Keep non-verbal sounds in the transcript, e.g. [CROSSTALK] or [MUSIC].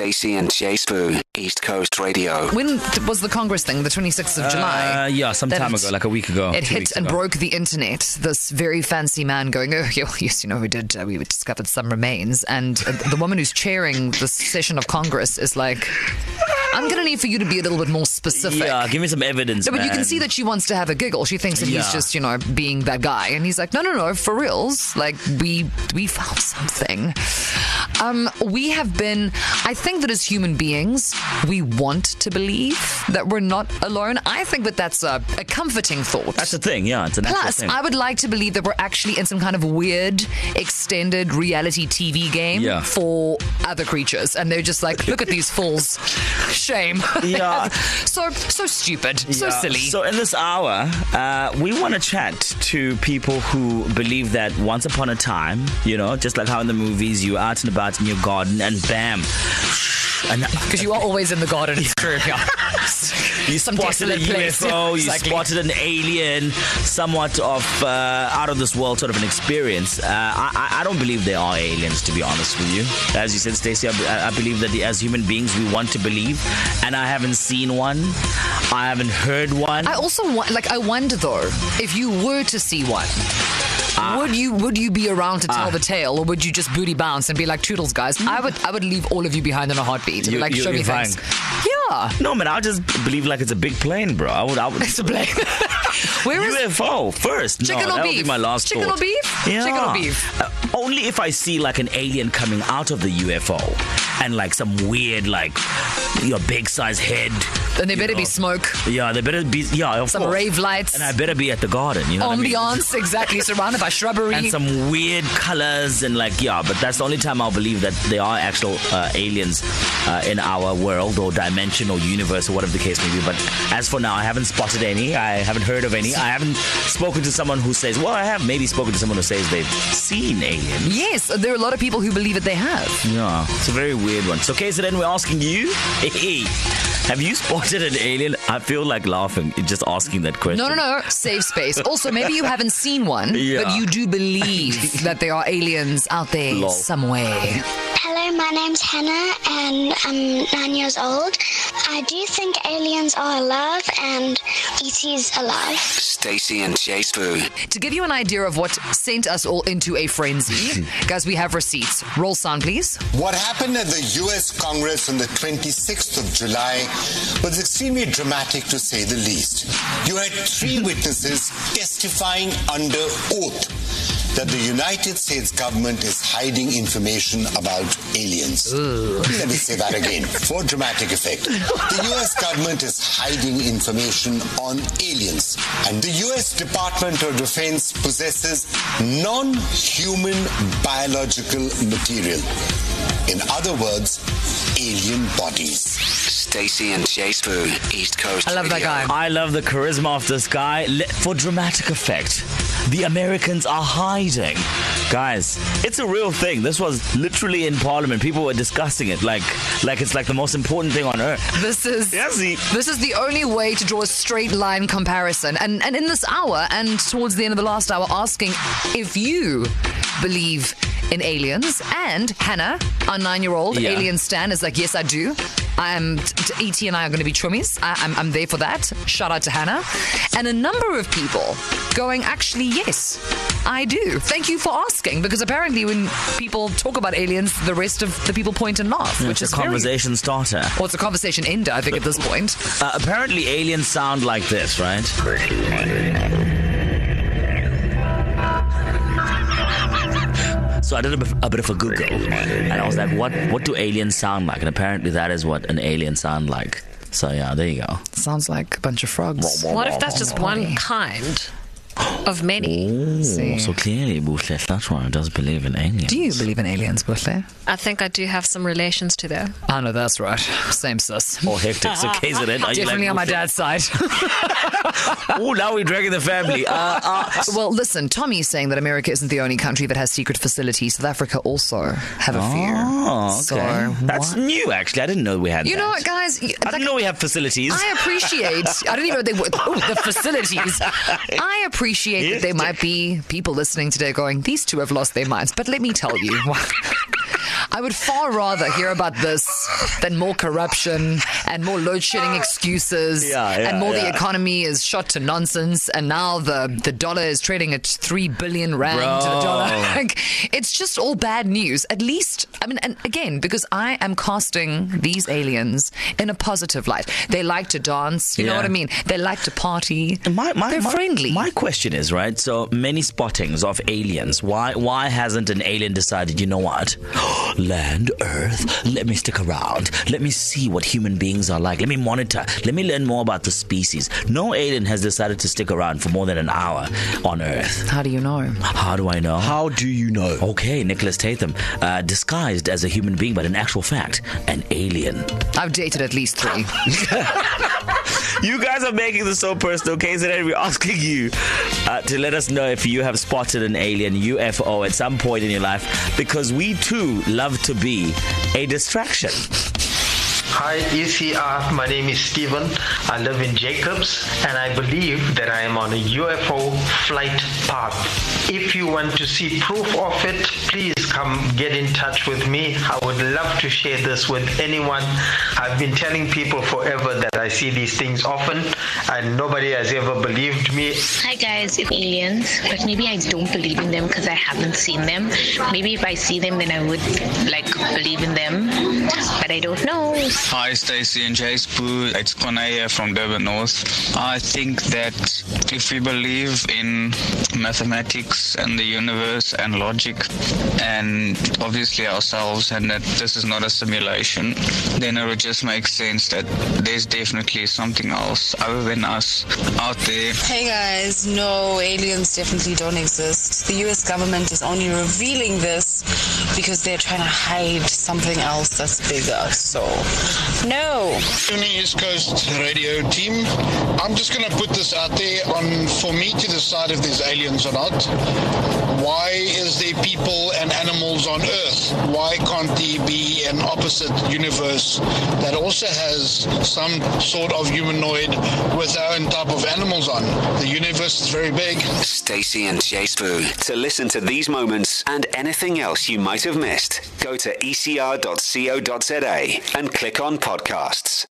Stacey and J Sbu, East Coast Radio. When th- was the Congress thing? The 26th of July? Uh, yeah, some time it- ago, like a week ago. It hit and ago. broke the internet. This very fancy man going, oh, [LAUGHS] yes, you know, we did, uh, we discovered some remains. And uh, the woman who's chairing this session of Congress is like, I'm going to need for you to be a little bit more specific. Yeah, give me some evidence. No, but you can see that she wants to have a giggle. She thinks that he's Yeah. just, you know, being that guy. And he's like, no, no, no, for reals. Like, we we found something. Um, we have been, I think that as human beings, we want to believe that we're not alone. I think that that's a, a comforting thought. That's the thing. Yeah, it's an actual Plus, thing. I would like to believe that we're actually in some kind of weird, extended reality TV game Yeah. for other creatures, and they're just like, "Look at these fools! [LAUGHS] Shame! [LAUGHS] Yeah. so so stupid, so silly." So in this hour, uh, we want to chat to people who believe that once upon a time, you know, just like how in the movies, you're out and about in your garden and bam. [LAUGHS] And Because you are always in the garden. [LAUGHS] It's true. Yeah. You Some spotted a place. UFO, you Exactly. spotted an alien, somewhat of uh, out of this world sort of an experience. Uh, I, I- I don't believe there are aliens, to be honest with you. As you said, Stacey, I, I believe that the, as human beings, we want to believe, and I haven't seen one. I haven't heard one. I also want, like, I wonder though, if you were to see one. Ah. would you would you be around to tell the tale, or would you just booty bounce and be like, "Toodles, guys"? I would I would leave all of you behind in a heartbeat. You- like, you- show me you're things. Yeah, no, man, I just believe like it's a big plane, bro. I would, I would. it's a plane. [LAUGHS] Where is UFO first. Chicken no, or that beef? Would be my last Chicken thought. or beef? Yeah. Chicken or beef? Uh, only if I see like an alien coming out of the UFO and like some weird like your big size head. Then there you better be smoke, Yeah, they better be. Yeah, of some course. rave lights, And I better be at the garden. You know what I mean? ambiance, [LAUGHS] exactly, surrounded by shrubbery. And some weird colors and like yeah, but that's the only time I'll believe that there are actual uh, aliens uh, in our world or dimension or universe or whatever the case may be. But as for now, I haven't spotted any. I haven't heard of any. I haven't spoken to someone who says. Well, I have maybe spoken to someone who says they've seen aliens. yes, there are a lot of people who believe that they have. Yeah, it's a very weird one. So, KZN, we're asking you, [LAUGHS] hey, have you spotted an alien? I feel like laughing just asking that question. No, no, no. Safe space. Also, maybe you haven't seen one, Yeah. but you do believe [LAUGHS] that there are aliens out there Lol. somewhere. Hello, my name's Hannah and I'm nine years old. I do think aliens are alive and ET's alive. Stacey and J Sbu. To give you an idea of what sent us all into a frenzy, [LAUGHS] guys, we have receipts. Roll sound, please. What happened at the US Congress on the 26th of July was extremely dramatic to say the least. You had three [LAUGHS] witnesses testifying under oath that the United States government is hiding information about aliens. Let me say that again for dramatic effect. The US government is hiding information on aliens, and the US Department of Defense possesses non human biological material. In other words, alien bodies. Stacey and J Sbu, East Coast I love that guy. I love the charisma of this guy. For dramatic effect, the Americans are hiding. Guys, it's a real thing. This was literally in Parliament. People were discussing it like, like it's like the most important thing on earth. This is Yes, he- this is the only way to draw a straight line comparison. And and in this hour and towards the end of the last hour, asking if you believe in aliens. And Hannah, our nine-year-old Yeah. alien stan, is like, yes, I do. I am. T- t- Et and I are going to be chummies. I, I'm, I'm there for that. Shout out to Hannah, and a number of people going, actually, yes, I do. Thank you for asking, because apparently when people talk about aliens, the rest of the people point and laugh, which it's is a very- conversation starter. well, it's a conversation ender, I think, at this point. Uh, apparently, aliens sound like this, right? So I did a, bit- a bit of a Google, and I was like, "What? What do aliens sound like?" And apparently, that is what an alien sound like. So yeah, there you go. Sounds like a bunch of frogs. What if that's just one kind of many? See. So clearly, Buhle, that's why I does believe in aliens. Do you believe in aliens, Buhle? I think I do have some relations to them. I know that's right. Same sis. Or hectic. So KZN, are you [LAUGHS] Definitely like, on my dad's side. [LAUGHS] Oh, now we're dragging the family. Uh, uh, well, listen, Tommy's saying that America isn't the only country that has secret facilities. South Africa also have a few. oh, okay. So, that's what- new. Actually, I didn't know we had. You that. know what, guys? I like, didn't know we have facilities. I appreciate. I didn't even know they were. Oh, the facilities. [LAUGHS] I appreciate that there might be people listening today going, "These two have lost their minds." But let me tell you, [LAUGHS] I would far rather hear about this than more corruption and more load shedding excuses Yeah, yeah, and more the economy is shot to nonsense and now the, the dollar is trading at 3 billion rand to the dollar. [LAUGHS] Like, it's just all bad news. At least, I mean, and again, because I am casting these aliens in a positive light. They like to dance, you know what I mean? They like to party. My, my, They're my, friendly. My question is right. So many spottings of aliens. Why why hasn't an alien decided? You know what? Land, Earth. Let me stick around. Let me see what human beings are like. Let me monitor. Let me learn more about the species. No alien has decided to stick around for more than an hour on Earth. How do you know? How do I know? How do you know? Okay, Nicholas Tatham, uh, disguised as a human being, but in actual fact, an alien. I've dated at least three. [LAUGHS] [LAUGHS] You guys are making this so personal, KZN. We're asking you uh, to let us know if you have spotted an alien UFO at some point in your life, because we too love to be a distraction. Hi, ECR. My name is Stephen. I live in Jacobs and I believe that I am on a UFO flight path. If you want to see proof of it, please come get in touch with me. I would love to share this with anyone. I've been telling people forever that I see these things often and nobody has ever believed me. Hi guys, aliens, but maybe I don't believe in them because I haven't seen them. Maybe if I see them, then I would like believe in them, but I don't know. Hi, Stacey and J Sbu. It's Konaya from Durban North. I think that if we believe in mathematics and the universe and logic, and obviously ourselves, and that this is not a simulation, then it would just make sense that there's definitely something else other than us out there. Hey guys, no, aliens definitely don't exist. The US government is only revealing this because they're trying to hide something else that's bigger. So, no. From East Coast radio team, I'm just going to put this out there on for me to decide if there's aliens or not. Why is there people and animals on Earth? Why can't there be an opposite universe that also has some sort of humanoid with our own type of animals on? The universe is very big. Stacey and J Sbu. To listen to these moments and anything else you might have missed, go to ecr.co.za and click on podcasts.